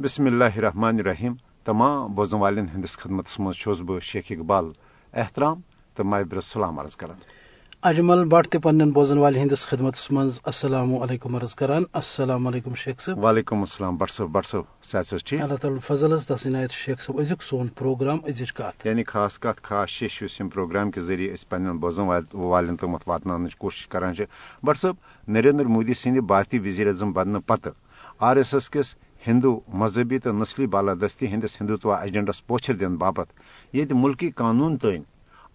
بسم اللہ الرحمن الرحیم تمام بوزن والن ہندس خدمت مز بہ شیخ اقبال احترام تو مابر سلام عرض کران اجمل بٹ تہ پنن بوزن وال ہندس خدمت مز السلام علیکم عرض کران السلام علیکم شیخ صاحب وعلیکم السلام بٹ صاحب بٹ صاحب صحت ٹھیک اللہ تعالیٰ فضل تس عنایت شیخ صاحب ازیک سون پروگرام ازچ کت یعنی خاص کت خاص شیش اس پروگرام کے ذریعے اس پنن بوزن والن تمت واتن کوشش کران بٹ صاحب نریندر مودی سند بھارتی وزیر اعظم بننے پتہ آر ایس ایس کس ہندو مذہبی تو نسلی بالادستی ہندس ہندوتوا ایجنڈس پوچھر دن باپت۔ یہ ملکی قانون تین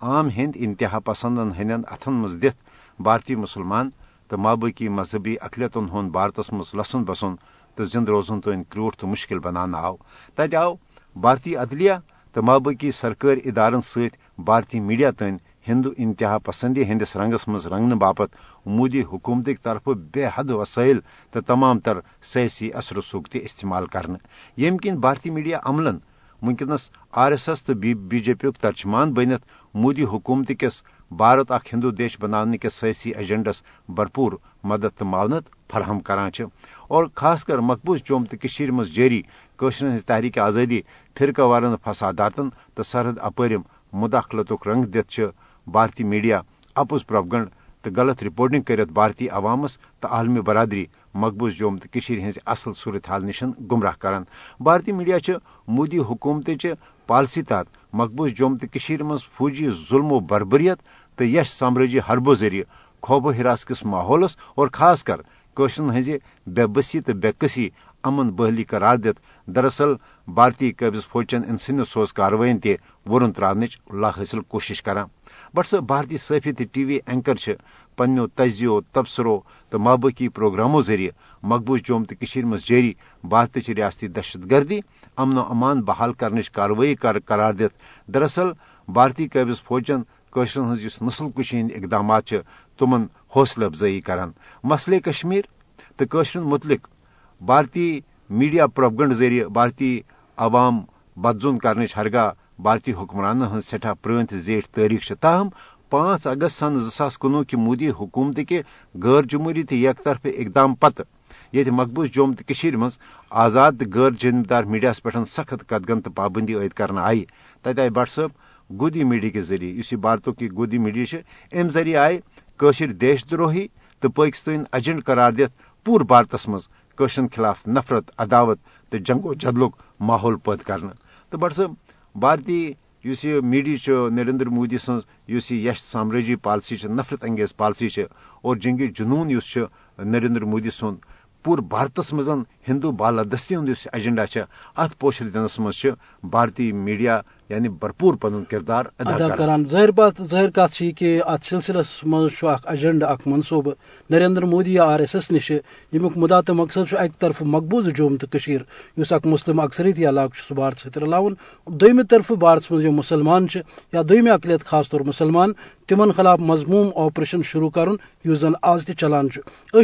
عام ہند انتہا پسندن ہند اتھن مز دت۔ بھارتی مسلمان تو مابقی مذہبی اقلیتن ہند بھارتس مز لسن بسن تو زند روزن تین کروٹ تو مشکل بنانا آو۔ تت آو، بھارتی عدلیہ تو مابقی سرکاری ادارن ست بھارتی میڈیا تین ہندو انتہا پسندی ہندس رنگس مز رنگنے باپت مودی حکومت طرف بے حد وسائل تو تمام تر سیاسی اثر رسوخ تہ استعمال کرنے یم کن بھارتی میڈیا عملن ونکس آر ایس ایس تو بی جے پی ترجمان بنت مودی حکومت کس بھارت اخ ہندو دیش بنانے کے سیاسی ایجنڈس بھرپور مدد تو معاونت فراہم کران اور خاص کر مقبوض جوم تو مز جاری قشر ہز تحریک آزادی فرقہ وارن فساداتن تو سرحد اپرم مداخلت رنگ دت بھارتی میڈیا اپز پروگنڈ تو غلط رپورٹنگ کرت، بھارتی عوامس تو عالمی برادری مقبوض جوم تو ہز اصل صورت حال نشن گمراہ کران بھارتی میڈیا مودی حکومت چہ پالسی تحت مقبوض جوم تو مز فوجی ظلم و بربریت تو یش سامراجی حربو ذریعہ خوب و ہراس کس ماحولس اور خاص کر کوشرن ہز بے بسی تو بے قسی امن بحلی قرار دت دراصل بھارتی قابض فوجن ان سوز کاروائن تہ ورن ترانچ لا حاصل کوشش کران بٹ سہ بھارتی صحافی تو ٹی وی اینکر پنو تجزیو، تبصرو تو مابقی پروگراموں ذریعہ مقبوض جوم تو مز جاری بھارت ریاستی دہشت گردی امن و امان بحال کرنچ کاروی قرار دت دراصل، بھارتی قابض فوجن قشرن ہز نسل کشی ہند اقدامات تمن حوصلہ افزائی کران۔ مسئلہ کشمیر تو قشرن متعلق بھارتی میڈیا پروپگنڈ ذریعہ بھارتی عوام بدزون کرنچ ہرگاہ بھارتی حکمران ہن سٹھا پرت زیٹھ تاریخ تاہم پانچ اگست سن زاس کنوہ کی مودی حکومت کے غیر جمہوری تو یک طرف اقدام پتہ یہ مقبوض جوم تو مز آزاد غیر جانب دار میڈیاس پہ سخت قدگن تو پابندی عائد کرنا آئی تت آئی بٹ صاحب گودی میڈیا کے ذریعے اس بھارتوں کی گودی میڈیا ام ذریعہ آئی قشر دیش دروہی تو پاکستان ایجنٹ قرار دت پور بھارتس مز خلاف نفرت، عداوت تو جنگ و جدلک ماحول پید کرنا تو بٹ صاحب بھارتی اس یہ میڈیا نریندر مودی سن اس یش سامراجی پالسی نفرت انگیز پالسی اور جنگی جنون اس نریندر مودی سن پور بھارتس مز ہندو بالادستی ہند ایجنڈا ات پوشر دنس مز بھارتی میڈیا یعنی بھرپور پن کردار ادا کران ظاہر بات ظاہر کت کہ ات سلسلس مز ایجنڈا اخ منصوبہ نریندر مودی یا آر ایس ایس نش یمیک مدا تو مقصد اکہ طرف مقبوض جوم تو اس اک مسلم اکثریتی علاقہ سہ بھارت ست رلاون دویمہ طرف بھارت مز مسلمان یا دویمہ اقلیت خاص طور مسلمان تمن خلاف مضموم آپریشن شروع کرن اس زن آز تہ چلان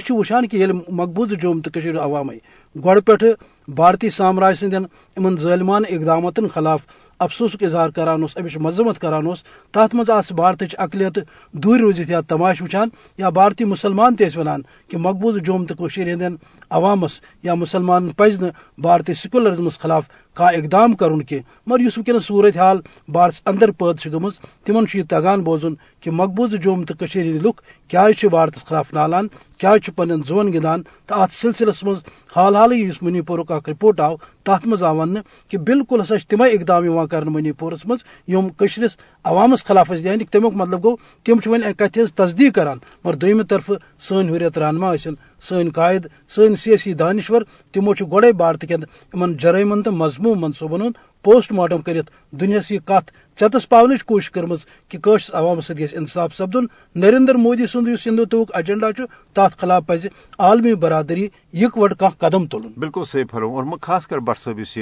وچان کہ مقبوض جوم تو عوامی گۄڈٕ پٮ۪ٹھٕ بھارتی سامراج سٕنٛدٮ۪ن یِمن ظٲلمان اقداماتن خلاف افسوسک اظہار کران امچ مذمت کران اس تات مز آس بھارتچ اقلیت دور روزت یا تماش وچان یا بھارتی مسلمان تیس ونان کہ مقبوض جوم تو ہند عوامس یا مسلمان پز بھارتی سیکولرزمس خلاف کا اقدام کرن کی مگر اس ونکس صورت حال بھارت اندر پید گمز، تمن یہ تگان بوزن کہ مقبوض جوم تو ہند لک کیا بھارتس خلاف نالان، کیا پن زون گندان تو ات سلسلس مز حال حال اس منی پورک اخ رپورٹ آو تات مز آو کہ بالکل ہسا تمے اقدام کر منی پورس مزرس کشرس عوامس خلاف یعنی تمیک مطلب گو، تم ون کت تصدیق کران۔ مگر دویمہ طرف سن حریت رہنما ثن سن قائد سن سیاسی دانشور، تمو گوڑے بھارت کن ان جرائمن تو مضموم منصوبن ہند پوسٹ مارٹم کرت دنیاس یہ کت چتس پاونچ کوشش کرمز کہ قشر عوامس ست انصاف سپدن۔ نریندر مودی سند اس ہندوتو ایجنڈا تات خلاف پز عالمی برادری یکوٹ کھانا قدم تلن۔ بالکل صحیح فرم اور خاص کر بٹ صاحب اس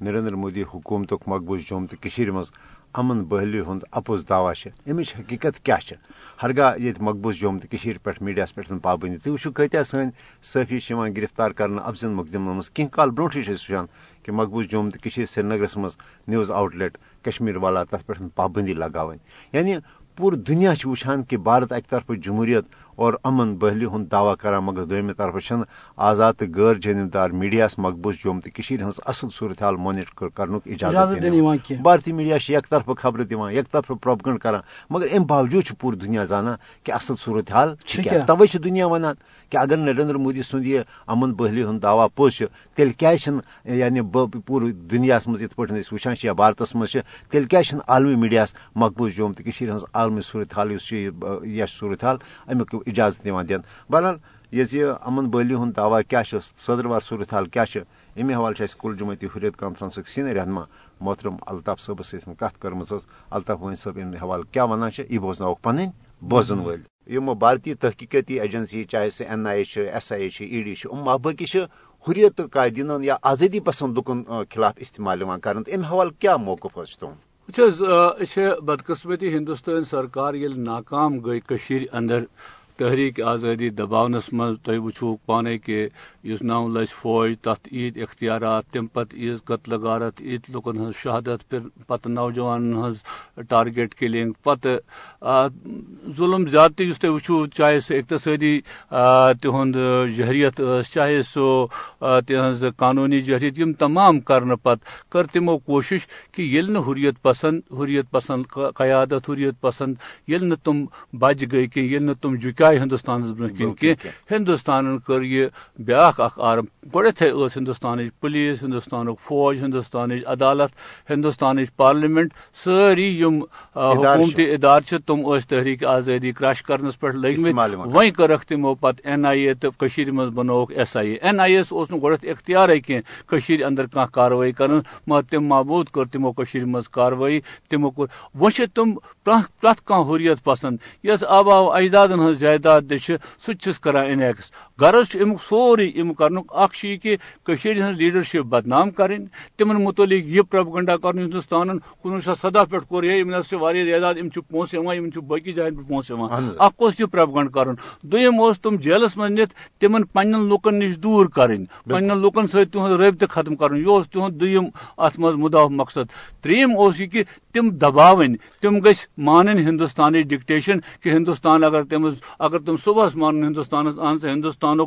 نریندر مودی حکومت مقبوض جوم تو مز امن بحلی ہند اپوز دعوی امچ حقیقت کیا ہرگاہ یہ مقبوض جوم تو پہ میڈیا پہ پابندی تھی وچو کتیا سن صحافی گرفتار کرنے افزن مقدم مز کی کال برونٹھے وچان کہ مقبوض جوم تو سری نگرس مز نیوز آؤٹ لیٹ کشمیر والا تر پہ پابندی لگاون یعنی پور دنیا وچان کہ بھارت اکہ طرف جمہوریت اور امن بہلی ہند دعوی کران مگر دویمہ طرف چھ آزاد تو غیر جانبدار میڈیاس مقبوض جوم تو ہز اصل صورت حال مانیٹر کرن اجازت بھارتی میڈیا یک طرف خبر دان یک طرف پروپگنڈ کران مگر ام باوجود پور دنیا زانا کہ اصل صورت حال توے دنیا ونان کہ اگر نریندر مودی سند یہ امن بہلی ہند دعوی پوز تیل کی یعنی پور دنیا مز پہ وچان یا بھارتس مز تیل کی عالمی میڈیا مقبوض جوم تو ہز عالمی صورت حال اس یس صورت حال امیک اجازت دین۔ بہرحال یہ امن بہلی ہند دعوی کیا صدروار صورت حال کیا امی حوالہ کل جمعیتی حریت کانفرنس سینئر رہنما محترم الطاف صبس ستن کت کرم الطاف وین صاحب امہ حوالہ کیا ونان یہ بوزنوک پن بوزن ول یم بھارتی تحقیقاتی ایجنسی چاہے سہ N I A S I A E D ام باقی حریت قائدین یا آزادی پسند لکن خلاف استعمال کر امہ حوالہ کیا موقف یہ بدقسمتی ہندوستان سرکار یل ناکام گئی اندر۔ تحریک آزادی دباونس مز تھی وچو پانے کہ اس نو لچھ فوج تت عید، اختیارات تم پتہ عید، قتل غارت عید لکن ہز شہادت، پھر پتہ نوجوان ہز ٹارگیٹ کلنگ پتہ ظلم زیادتی اس تھی وچو چاہے سہ اقتصادی تہد جہریت چاہے سو تہذ قانونی جہریت، یم تمام کرنے پتہ کر تمو کوشش کہ یل نہ حریت پسند حریت پسند، قیادت، حریت پسند، یل نہ تم بج گئی کہ یل نہ تم جکا ہندوستان برہ کن کی ہندوستان کر یہ بیاق اخ آرم گۄڈتھے ٲس ہندوستانٕچ پُلیٖس ہندوستانُک فوج ہندوستانٕچ عدالت ہندوستانٕچ پارلیمنٹ سٲری یِم حکوٗمتی ادارٕ تِم ٲسۍ تحریٖک آزٲدی کرٛش کرنس پٮ۪ٹھ لٔگمٕتۍ وۄنۍ کٔرکھ تِمو پتہٕ این آئی اے کٔشیٖرِ منٛز بنووُکھ S I A N I اے گۄڈٕنیتھ اختیارے کینٛہہ کٔشیٖرِ اندر کانٛہہ کاروٲیی کرن۔ مگر تِم معبوٗد کٔر تِمو کٔشیٖرِ منٛز کاروٲیی تِمو چھِ تِم پرٛٮ۪تھ کانٛہہ حُریت پسنٛد۔ یۄس آبا اجدادن ہٕنٛز جائیداد تہِ تہِ چھِس کران انیکس غرض امیُک کرنُک اکھ چھُ یہِ کہِ کٔشیٖرِ لیٖڈرشِپ بدنام کرٕنۍ تِمن متعلق یہِ پرٛپگنڈا کرُن ہندوستانن کُنوُہ شیٚتھ سداہ پٮ۪ٹھ کوٚر ہے تعداد یِم چھِ پونٛسہٕ یِوان باقٕے جاین پٮ۪ٹھ پونٛسہٕ یِوان۔ یہِ پرٛپگنڈ کرُن۔ دوٚیِم اوس تِم جیلس منٛز نِتھ تِمن پننٮ۪ن لُکن نِش دوٗر کرٕنۍ پننٮ۪ن لُکن سۭتۍ تِہُنٛد رٲبطہٕ ختم کرُن۔ یہِ اوس تِہُنٛد دوٚیِم اتھ منٛز مُدا مقصد۔ ترٛیٚیِم اوس یہِ کہِ تِم دباوٕنۍ تِم گٔژھۍ مانٕنۍ ہندوستانٕچ ڈکٹیشن کہ ہندوستان اگر تٔمِس اگر تم صبحس مان ہندوستان اہن سا ہندوستان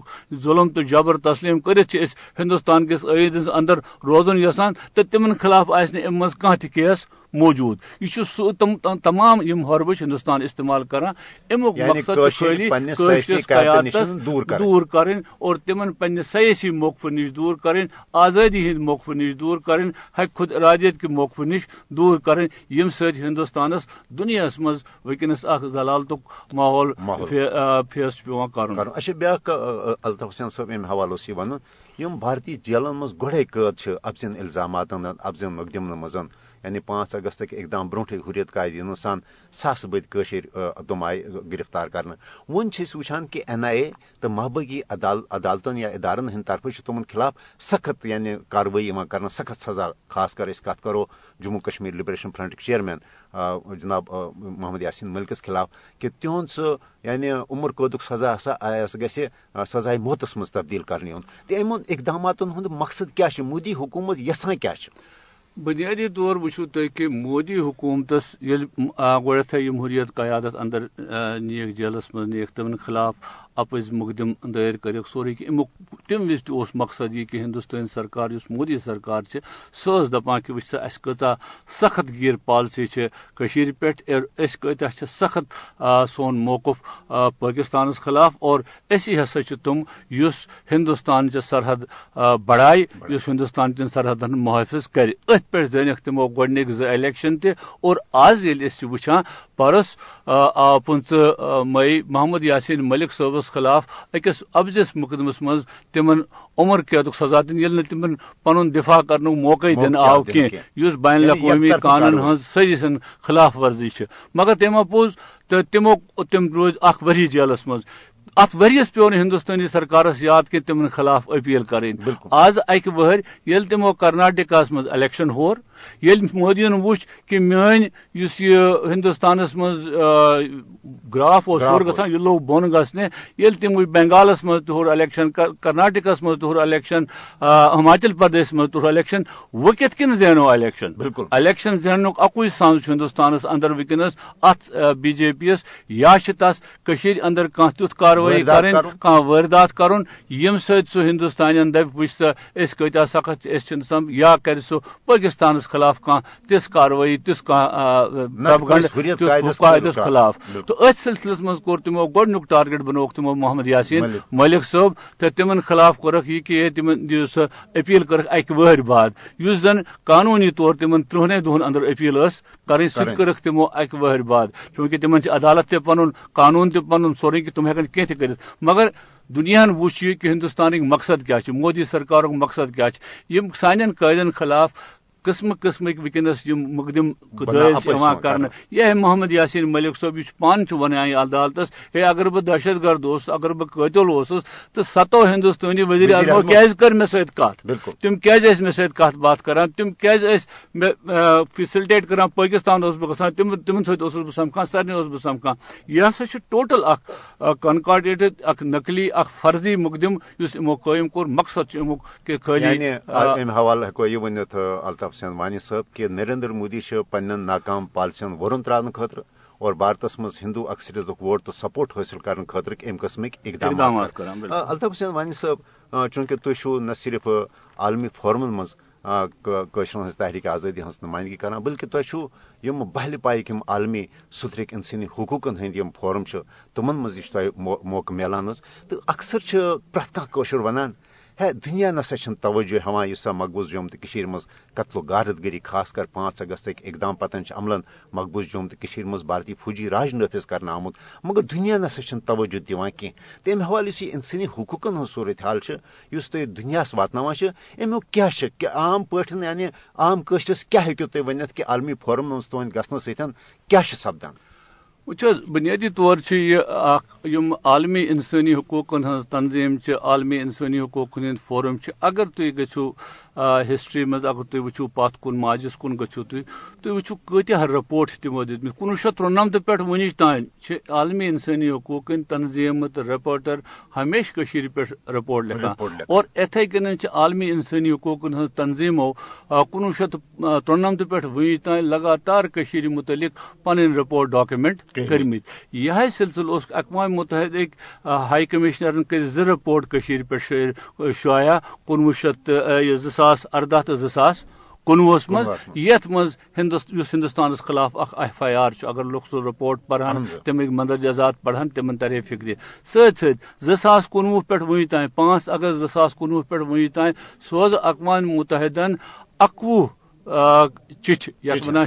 ظلم تو جبر تسلیم کرت ہندوستان کس عید اندر روزن یسان تو تمن خلاف آس ام کیس موجود۔ یہ سہ تمام یم حربچ ہندوستان استعمال کران امیک مقصد دور کریں اور تمن پنہ سیاسی موقف نش دور کریں آزادی ہند موقف نش دور کریں حق خود ارادیت کے موقف نش دور کریں یم ست ہندوستانس دنیا مز ونکس اخ ضلالتک ماحول فیس پیوان کرن۔ اچھا بیاکھ الطاف حسین صاحب امہ حوالہ سی ون یم بھارتی جیلن مز گۄڈے قٲد افزن الزاماتن افزن مقدمن مز یعنی پانچ اگست اقدام برونٹھ حریت قائدین سان ساس بد تم آئی گرفتار کرنا ون وچان کہ این آئی اے تو محبگی عدالتن یا ادارن ہند طرف تمن خلاف سخت یعنی کاروی کر سخت سزا، خاص کر اس کت کرو Jammu Kashmir Liberation Front chairman جناب محمد یاسین ملکس خلاف کہ تہد سہ یعنی عمر قدک سزا ہسا گھ سزائے موتس مز تبدیل کرنے ام اقدامات ہند مقصد کیا مودی حکومت یسان کیا بنیادی طور وچو تھی کہ مودی حکومتس گۄڈتھے یم حریت قیادت اندر نیک جیلس مز نیک تمن خلاف اپز مقدم دائر کرک سورے کہ امیک تم وز تہ مقصد یہ کہ ہندوستان سرکار اس مودی سرکار سہ دپان کہ وچ سا اس کتا سخت گیر پالسی کشیر پہ اس کتا سخت سون موقف پاکستانس خلاف اور اسی ہسا تم اس ہندوستان چہ سرحد بڑائے اس ہندوستان کن سرحدن محافظ کر ات پہ زینک تمو گۄڈنِکۍ زٕ الیکشن تہِ اور آز ییٚلہِ أسۍ وٕچھان پرس آو پٕنژٕ مئی محمد یاسین ملک صٲبس خلاف أکِس ابزس مقدمس منٛز تِمن عمر قیدُک سزا ییٚلہِ نہٕ تِمن پنُن دفاع کرنُک موقعے دِنہٕ آو یُس بین الاقوٲمی قانون ہٕنٛز سٲری خلاف ورزی مگر تٔمۍ پوٚز تہٕ تِمو تِم روٗدۍ اکھ ؤری جیلس منٛز۔ ات ورس پیو ہندوستانی سرکارس یاد کہ تمن خلاف اپیل کریں۔ آز اکہ ور یل تمو کرناٹکہ مز الیکشن ہور یل مودین وچ کہ میون اس یہ ہندوستانس مز گراف اور گسان یہ لوگ بون گسنے یل تم بنگالس مز تہور الیکشن کرناٹکس مز تہور الیکشن ہماچل پردیش مز تہور الیکشن۔ وہ کت کن زینو الیکشن؟ بالکل۔ الیکشن زینک اکوئی سانس ہندوستانس اندر ونکس ات بی جے پی یس یا تس اندر کان تیت کاروٲیی کریں کان واردات کرن۔ یم سۭتۍ سُہ ہندوستانین دپ وچ سا أسۍ کۭتیاہ سخت أسۍ چھِنہٕ سم یا کرِ سُہ پاکستانس خلاف کان تِژھ کاروٲیی تِژھ قاعدس خلاف۔ تو أتھۍ سلسلس منٛز کوٚر تِمو گۄڈنیُک ٹارگیٹ بنووُکھ تِمو محمد یاسین۔ ملک۔ صٲب تہٕ تِمن خلاف کوٚرکھ یہِ کہِ تِمن دِیو سۄ اپیل کٔرٕکھ اکہِ وہٕرۍ بعد۔ یُس زن قانوٗنی طور تِمن ترٛہنے دۄہن اندر اپیل ٲس کرٕنۍ سُہ تہِ کٔرٕکھ تِمو اکہِ وہٕرۍ بعد۔ چوٗنٛکہِ تِمن عدالت تہِ پنُن قانوٗن تہِ پنُن سورُے کہ تم ہیکن کینٛہہ تہِ مگر دنیا وچ یہ کہ ہندوستانک مقصد کیا مودی سرکار مقصد کیا سان قائدن خلاف قسم قسمک ونکس مقدم کر یہ محمد یاسین ملک صٲب یہ پان ونان عدالتس ہے اگر بہ دہشت گرد اس اگر بہ قتل اوسس تو ستو ہندوستانی وزیر اعظم کیاز کر مے سۭتۍ کتھ تم کیاز ٲسۍ مے سۭتۍ کتھ باتھ کران تم کیاز ٲسۍ فیسلٹیٹ کران پاکستان اوسُس بہٕ گژھان تم تمن سۭتۍ اوسُس بہٕ سمکھان سارنٕے اوسُس بہٕ سمکھان یہ ہسا چھُ ٹوٹل اکھ کنکاڈیٹڈ اکھ نقلی اکھ فرضی مقدم یُس یِمو قٲیِم کوٚر مقصد چھُ امیُک کہ خٲلی امہِ حوالہٕ ہٮ۪کو یہِ ؤنِتھ الطاف حسین وانی صٲب کہ نریندر مودی پن ناکام پالسین ورن تران خاطر اور بھارتس مز ہندو اکثریت ووٹ تو سپورٹ حاصل کرنے خاطر ام قسمک اقدامات الطاف حسین وانی صاحب چونکہ تھی نہ صرف عالمی فورمن مز ہز تحریک آزادی ہز نمائندگی کران بلکہ تھی بہل پائک عالمی سترک انسانی حقوقن ہند فورم تمن مز موقع ملان تو اکثر پریت کان ونان ہے دنیا نسا توجہ ہاں اس مقبوض جوم تو مز قتل و غارت گری، خاص کر پانچ اگست اقدام پتن عملن مقبوض جوم تو مز بھارتی فوجی راج نافذ کرنا آمت مگر دنیا نسا توجہ دان کی۔ تمہ حوالہ اس انسانی حقوقن ہز صورت حال اس تھی دنیا واتن امیک کیا عام پہ یعنی عام قشرس کیا ہوں تھی ورنت کہ عالمی فورم مز تہد گھنس سپدان وچ بنیادی طور یہ عالمی انسانی حقوقن ہز تنظیم عالمی انسانی حقوقن ہند فورم اگر تھی گھو ہسٹری مز اگر تھی وچو پت کن ماجس کن گھو تھی تھی وچو کتیا رپورٹ تمو دت کنوہ شیت ترنمت پہ ونچ تان عالمی انسانی حقوقن تنظیم تو رپورٹر ہمیشہ پہ رپورٹ لکھان۔ اور اتھے کن عالمی انسانی حقوقن ہز تنظیمو کنوہ شیت ترنمت پہ ونچ تان لگاتار متعلق پن رپورٹ ڈاکومنٹ کرمت یہ سلسلہ اس اقوام متحدہ ہائی کمشنرن کر زٕ رپورٹ پہ شائع کنوہ شیت زاس اردہ تو زاس کنوہس مز یت مز ہندوستانس خلاف اخ ایف آئی آر اگر لوگ سہ رپورٹ پڑھان تمک مندرجات پڑھان تمن ترے فکر۔ ست ست زاس کنوہ پہ ون تان پانچ اگست زاس کنوہ پہ ون تان سوز اقوام متحدن اکوہ چٹھ یت ونان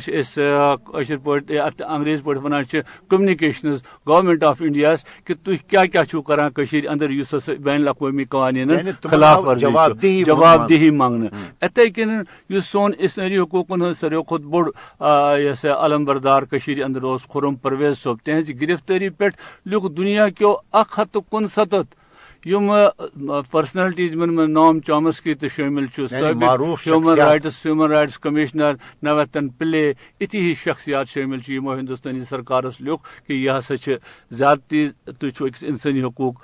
اشر پہ انگریز پہ ونان کمنکیشنز گورمنٹ آف انڈیا کہ تھی کیا کیا چھو کران کشیر اندر اس بین الاقوامی قوانین یعنی خلاف ورزی جواب دہی مانگنے اتھے کن اس سون اسنری حقوقن ہند ساروی کھت بوڑ یہ علم بردار کشیر اندر اس خرم پرویز صوب تہذ گرفتاری پہ لیوک دنیا کیو اک ہتھ کن ستھ یم پرسنلٹیز من میں نام چامسکی تو شامل human rights human rights commissioner Navanethem Pillay اتھی ہی شخصیات شامل یمو ہندوستانی سرکارس لیوک کہ یہ ہسا زیادتی تھی اکس انسانی حقوق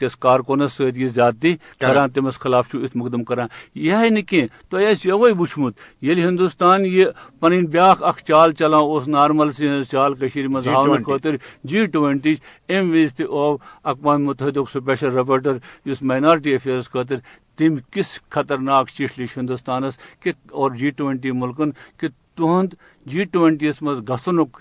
کس کارکنس ست یہ زیادتی کران تمس خلاف ات مقدم کران. یہ نا کی تہ یوے وچمت یل ہندوستان یہ پن بیاکھ اخ چال چلان اس نارمل سی چال کشیر مز ہاؤن خاطر جی ٹوینٹی ام وز تہ اقوام متحدہ سپیشل رب رپورٹر اس مائنارٹی افیئرس خاطر تم کس خطرناک چیٹ لچ ہندوستانس کہ اور جی ٹوینٹی ملکن کہ تہد جی ٹوینٹی یس مز گھنک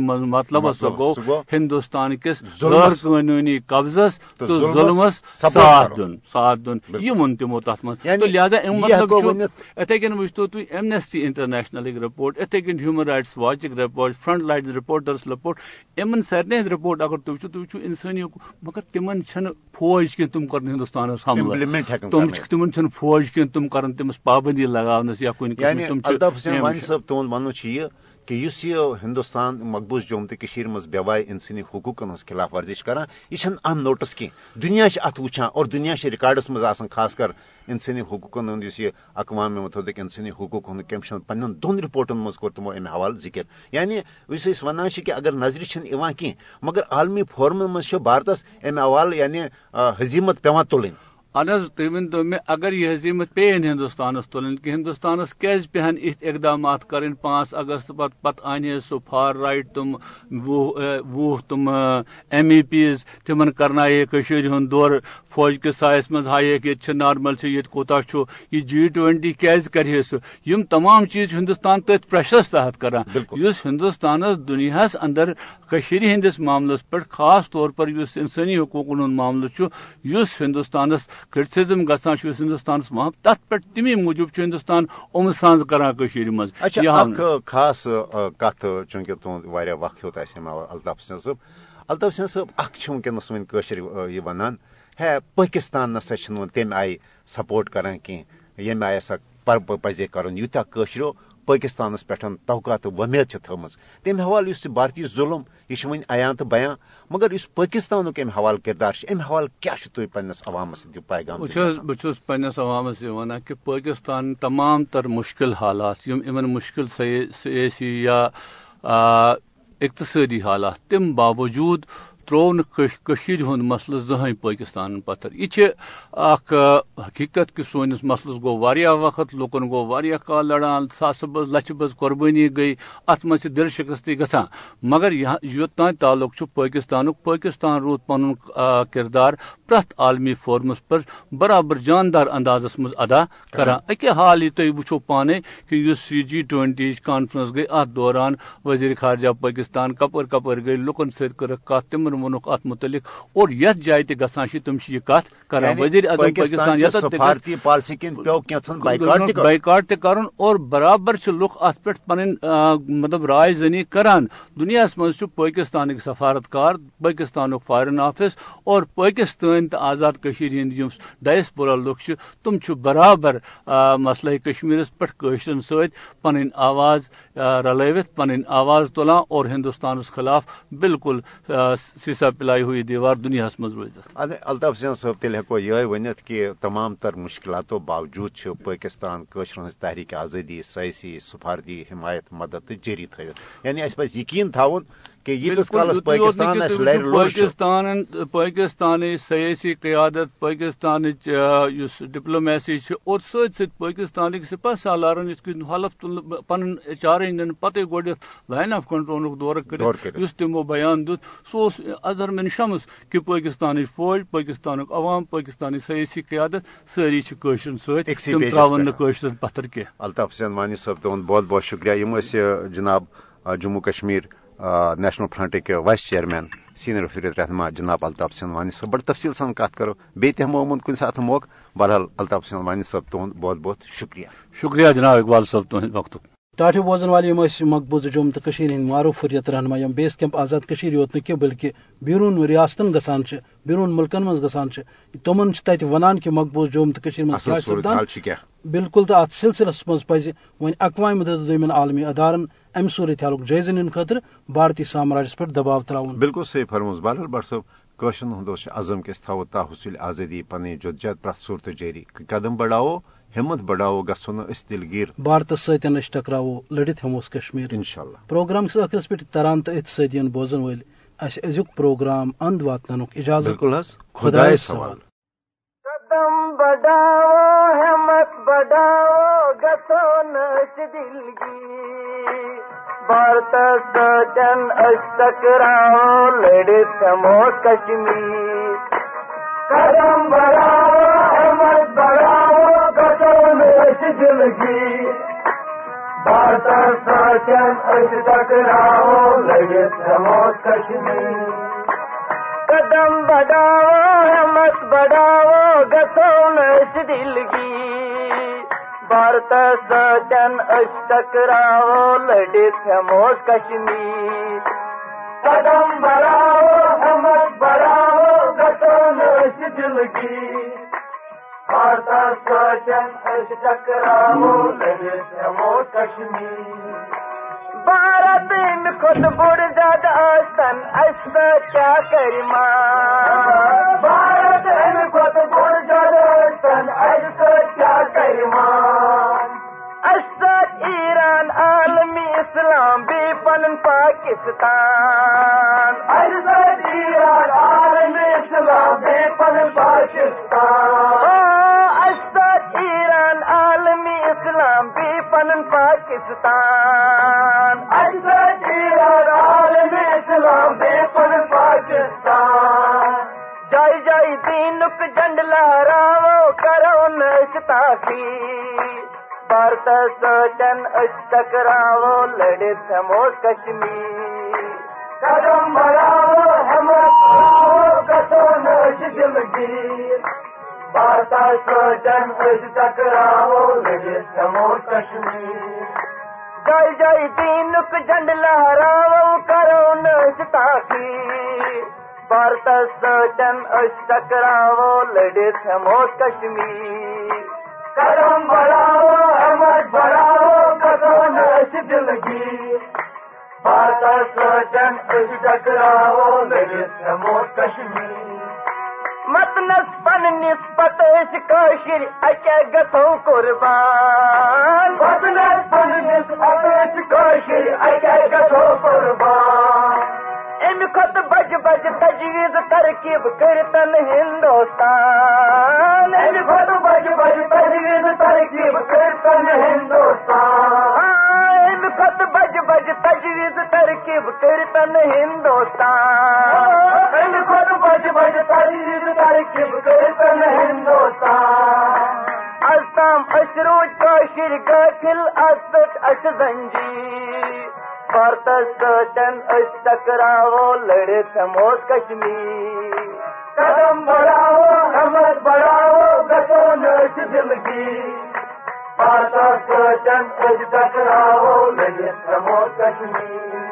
مز مطلب سہ گو ہندوستان کس غیر قانونی قبضس تو ظلمس ساتھ دن ساتھ دن یہ ون تمو تر مز تو لہذا ام مطلب اتھے کن وچتو تھی ایمنیسٹی انٹرنیشنل رپورٹ اتھے کن Human Rights Watch report Frontline reporters report. ان سارے رپورٹ اگر تھی تھی وچو انسانی مگر چھ فوج کی تم کر ہندوستان حملہ۔ تم تمن فوج کی تم کر تمس پابندی لگاونس یا کن تم تہد ون یہ کہ اس یہ ہندوستان مقبوض جوم تو مز بیوائی انسانی حقوقن ہز خلاف ورزش کران، یہ ان نوٹس کی دنیا ات وچان اور دنیا ریکارڈس مز آسان، خاص کر انسانی حقوقن ہند یہ اقوام متعلق انسانی حقوق ہند کمیشن پن دون رپورٹن مز کور تمو امہ حوالہ ذکر۔ یعنی اس ونان کہ اگر نظر چھ کی مگر عالمی فورمن مز بھارتس امہ حوالہ یعنی حزیمت پیوان تلن تُہۍ ؤنتو مےٚ اگر یہ حزیمت پیٚیِن ہندوستانس تُلٕنۍ کہِ ہندوستانس کیازِ پیٚہن یِتھ اقدامات کرٕنۍ پانٛژھ اگست پتہٕ پتہٕ اَنہِ سُہ فار رایٹ تِم وُہ تِم ایم ای پیز تِمن کرنایے کٔشیٖرِ ہُنٛد دورٕ فوج کِس سایس منٛز ہایکھ ییٚتہِ چھِ نارمل چھِ ییٚتہِ کوتاہ چھُ یہِ جی ٹوینٹی کیازِ کرِ سُہ یِم تمام چیٖز ہندوستان تٔتھۍ پریشرس تحت کران یُس ہندوستانس دُنیاہس اندر کٔشیٖرِ ہٕنٛدِس معاملس پٮ۪ٹھ خاص طور پر یُس انسٲنی حقوٗقن ہُنٛد معاملہٕ یُس ہندوستانس کرٹسزم گژھان ہندوستان وہاں تر پہ تمی موجود ہندوستان ام سانز کران مز خاص کت چونکہ تہد وقت ہیوت الطاف سن صاحب الطاف سن صاحب اخ ونکس ون یہ ونان۔ ہے پاکستان نسا تمہ آئی سپورٹ کران کی یم آئی ہسا پزے کرن یوتہ قشرو پاکستانس پہ توقع تو ومید تھم تمہ حوالہ اس بھارتی ظلم یہ ون عیاں تو بیاں مگر اس پاکستان ام حوالہ کردار ام حوالہ کیا تھی پنس عوامس پیغام بہت پنس عوامس یہ ونان کہ پاکستان تمام تر مشکل حالات یم ان مشکل سیاسی یا اقتصادی حالات تم باوجود ترو نشید ہند مسل زہن پاکستان پتھر۔ یہ اخ حقیقت کہ سونس مسلس گو واریاہ وقت لوکن گو واریاہ کال لڑان ساس بز لچھ بز قربانی گئی ات مز دل شکستی گژھان مگر یوتان تعلق پاکستان پاکستان رود پن کردار پرت عالمی فورمس پر برابر جاندار اندازس مز ادا کران اکہ حال یہ تھی وچھو پانے کہ اس جی ٹوینٹی کانفرنس گئی۔ ات دوران وزیر خارجہ پاکستان کپر کپر گئی لکن ست کر کت تمن وونک ات متعلق اور یت جائے تہ گژھان تم یہ کت کر یعنی وزیر اعظم پاکستان بائیکاٹ تہ کرن اور برابر لوگ ات پہ پن مطلب رائے زنی کران۔ دنیا مز پاکستان سفارتکار پاکستان فارن آفس اور پاکستان تو آزاد ہند ڈائسپورا لوگ تم برابر مسئلہ کشمیرس پہ ست پن آواز رلوت پن آواز تلان اور ہندوستانس خلاف بالکل سیسا پلائی ہوئی دیوار دنیا مز روز الطاف حسین صاحب تیل ہیکو یہ ونت کہ تمام تر مشکلاتوں باوجود پاکستان قشر ہز تحریک آزادی، سیاسی سفارتی حمایت، مدد جاری تھوت یعنی اس پہ یقین تھاون کہ یہ پاکستان پاکستان سیاسی قیادت پاکستان ڈپلومیسی اور ست ست پاکستان سپہ سالارن اس حلف تل پن چارج دن پتہ لائن آف کنٹرول دور کر تمو بیان دت سہ اظہر من شمس کہ پاکستان فوج پاکستان عوام پاکستانی سیاسی قیادت ساری قشر ست تراون قشر پتھر کی الطاف حسین وانی صاحب تہد بہت بہت شکریہ۔ جناب جموں کشمیر نیشنل فرنٹ کے وائس چیئرمین سینئر فرید رہنما جناب الطاف سنوانی صاحب بڑی تفصیل سان کت کرو۔ بیت ہم کن سات موقع بہرحال الطاف سنوانی صاحب تہد بہت بہت شکریہ۔ شکریہ جناب اقبال صاحب تہد وقت۔ ٹاٹو بوزن والے مقبوضہ جوم تو ہند معروف حریت رہنما یم بیس کیمپ آزاد یوت نہ بلکہ بیرون ریاستن گسان بیرون ملکن مز گسان تمن تت ونان کہ مقبوض جوم تو سپدان بالکل تو ات سلسلس مز پز ون اقوام متحدہ عالمی ادارن ام صورت حالک جائزہ نن خاطر بھارتی سامراجس پہ دباؤ تراؤن بالکل صحیح فرموز بہرحال بٹ صاحب کوشن ہند عزم کہ تھو تا حصول آزادی پن جدجہد پرت صورت جاری قدم بڑھاو ہمت بڑھاو گھو اس دلگیر بھارت ستین ٹکراو لڑت ہموس کشمیر۔ انشاء اللہ پروگرام کس آخرس پہ تران تو ات سدین بوزن ول اس ازیک پروگرام اند واتن اجازت۔ بالکل خدا سوال قدم بڑھاو ہمت بڑھاو گسو نش دلگیر بھارت سجن ٹکراؤ لڑت ہموس کشمیر۔ قدم بڑھاؤ، ہمت بڑھاؤ زندگی بھارت ساچن اس ٹکراؤ لگے سموت کشمیر۔ قدم بڑھاؤ، ہمت بڑھاؤ گسو اس دل کی۔ بھارت ساچن اس ٹکراؤ لڑے سموت کشمیر۔ قدم بڑھاؤ، ہمت بڑھاؤ گسو اس دل کی۔ ٹکراؤ لگے کشمیر۔ بھارت خود بڑ زیادہ آسن، اس کیا کری ماں؟ بھارت خود بڑ زیادہ آسن، اس کیا کری ماں؟ ایران عالمی اسلام بھی پن پاکستان۔ اس ایران عالمی اسلام بھی پن پاکستان۔ ہاں، اس ایران عالمی اسلام بھی پن پاکستان۔ بھارت سوچن اس ٹکراو لڑے تھمو کشمیر قدم بڑھاؤ ہم کسو نش دلگیر بھارت سوچن اس ٹکراو لڑے تھمو کشمیر جائی جائی دینک جنڈ لہراو کرو نش تاخی بھارت سوچن اس ٹکراو لڑے تھمو کشمیر قدم بڑھاؤ ہمت بڑھاؤ قدم نش دلگی بات سوچن اس ٹکراؤ لگے سمو کشمیر مت نسپن نسبت اس کاشر اکے گتو قربان۔ مت نسپن نسبت اس کاشر اکے گتو قربان۔ ام خط بج بج تجویز ترکیب کرتن ہندوستان۔ ام خط بج بج تجویز ترکیب کرتن ہندوستان۔ ام خط بج بج تجویز ترکیب کرتن ہندوستان۔ ام خط بج بج تجویز ترکیب کرتن ہندوستان۔ ازتام اشروج کاشر گاٹل ازت اش زنجیر بھارت سوچن اس ٹکراو لڑے تھمو کشمیر. قدم بڑھاؤ ہمت بڑھاؤ گسو نش دلگی بھارت سوچن اس ٹکراو لڑے تھمو کشمیر.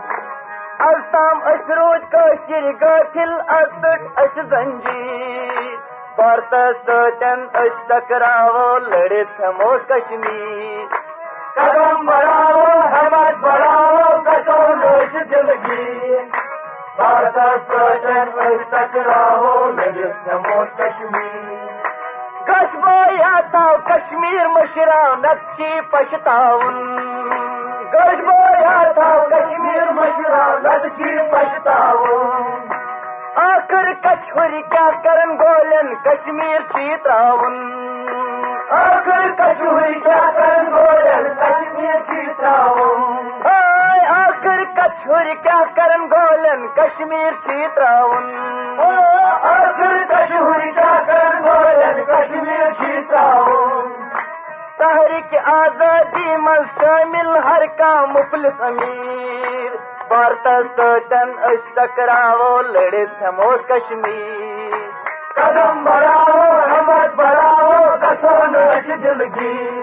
التام اشروج کاشر گاٹل ازت اش زنجیر. بھارت سوچن اس ٹکراو لڑے تھمو کشمیر. قدم بڑھاؤ ہمت کشمیر کش بویا تھا کشمیر مشرا نقشی پچھتاؤن گش تھا کشمیر مشرا نقشی پچھتاؤن آخر کچھوری کیا کرن گولن کشمیر سی تراؤن آخر کچھوری کیا کرن گولن کشمیر سی تراؤن آخر کچھوری کیا کرن گولن کشمیر گولن کشمیر سی تراؤن تحریک آزادی مل شامل ہر کا مفلس امیر۔ سوچن اس ٹکراو لڑے تھمو کشمیر۔ قدم بڑھاؤ ہمت بڑھاؤ کسو نش دلگی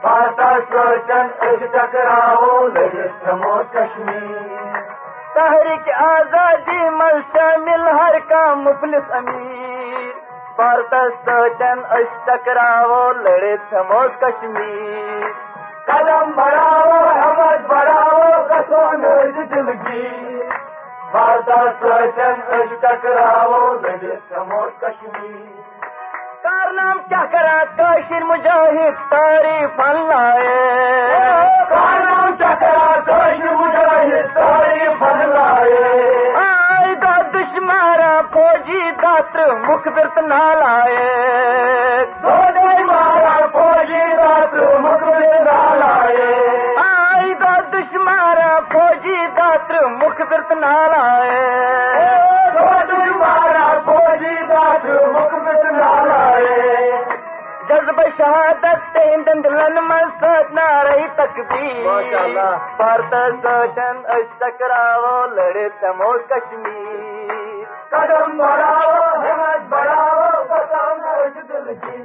بھارت سوچن اس ٹکراو لڑے تھمو کشمیر۔ تحریک آزادی مل شامل ہر کا مفلس امیر۔ بھارت سوچن اس ٹکراو لڑے تھمو کشمیر۔ قدم بڑھاؤ ہمت بڑھاؤ کسو نوز دلگی بھارت سوچن اس ٹکراو لڑے تھمو کشمیر۔ کارنام کیا کرا، کاشر مجاہد تعریف لائے داتر مخبرت نال آئے مارا فوجی مخبرت نال آئے دا دشمارا فوجی داتر مخبرت نال آئے مارا فوجی داتر مخبرت نال آئے جذب شہادت من سوچنا رہی تکبیر بھارت سوچن اس ٹکراو لڑے تمو کشمیر قدم بڑھاؤ ہمت بڑھاؤ کی۔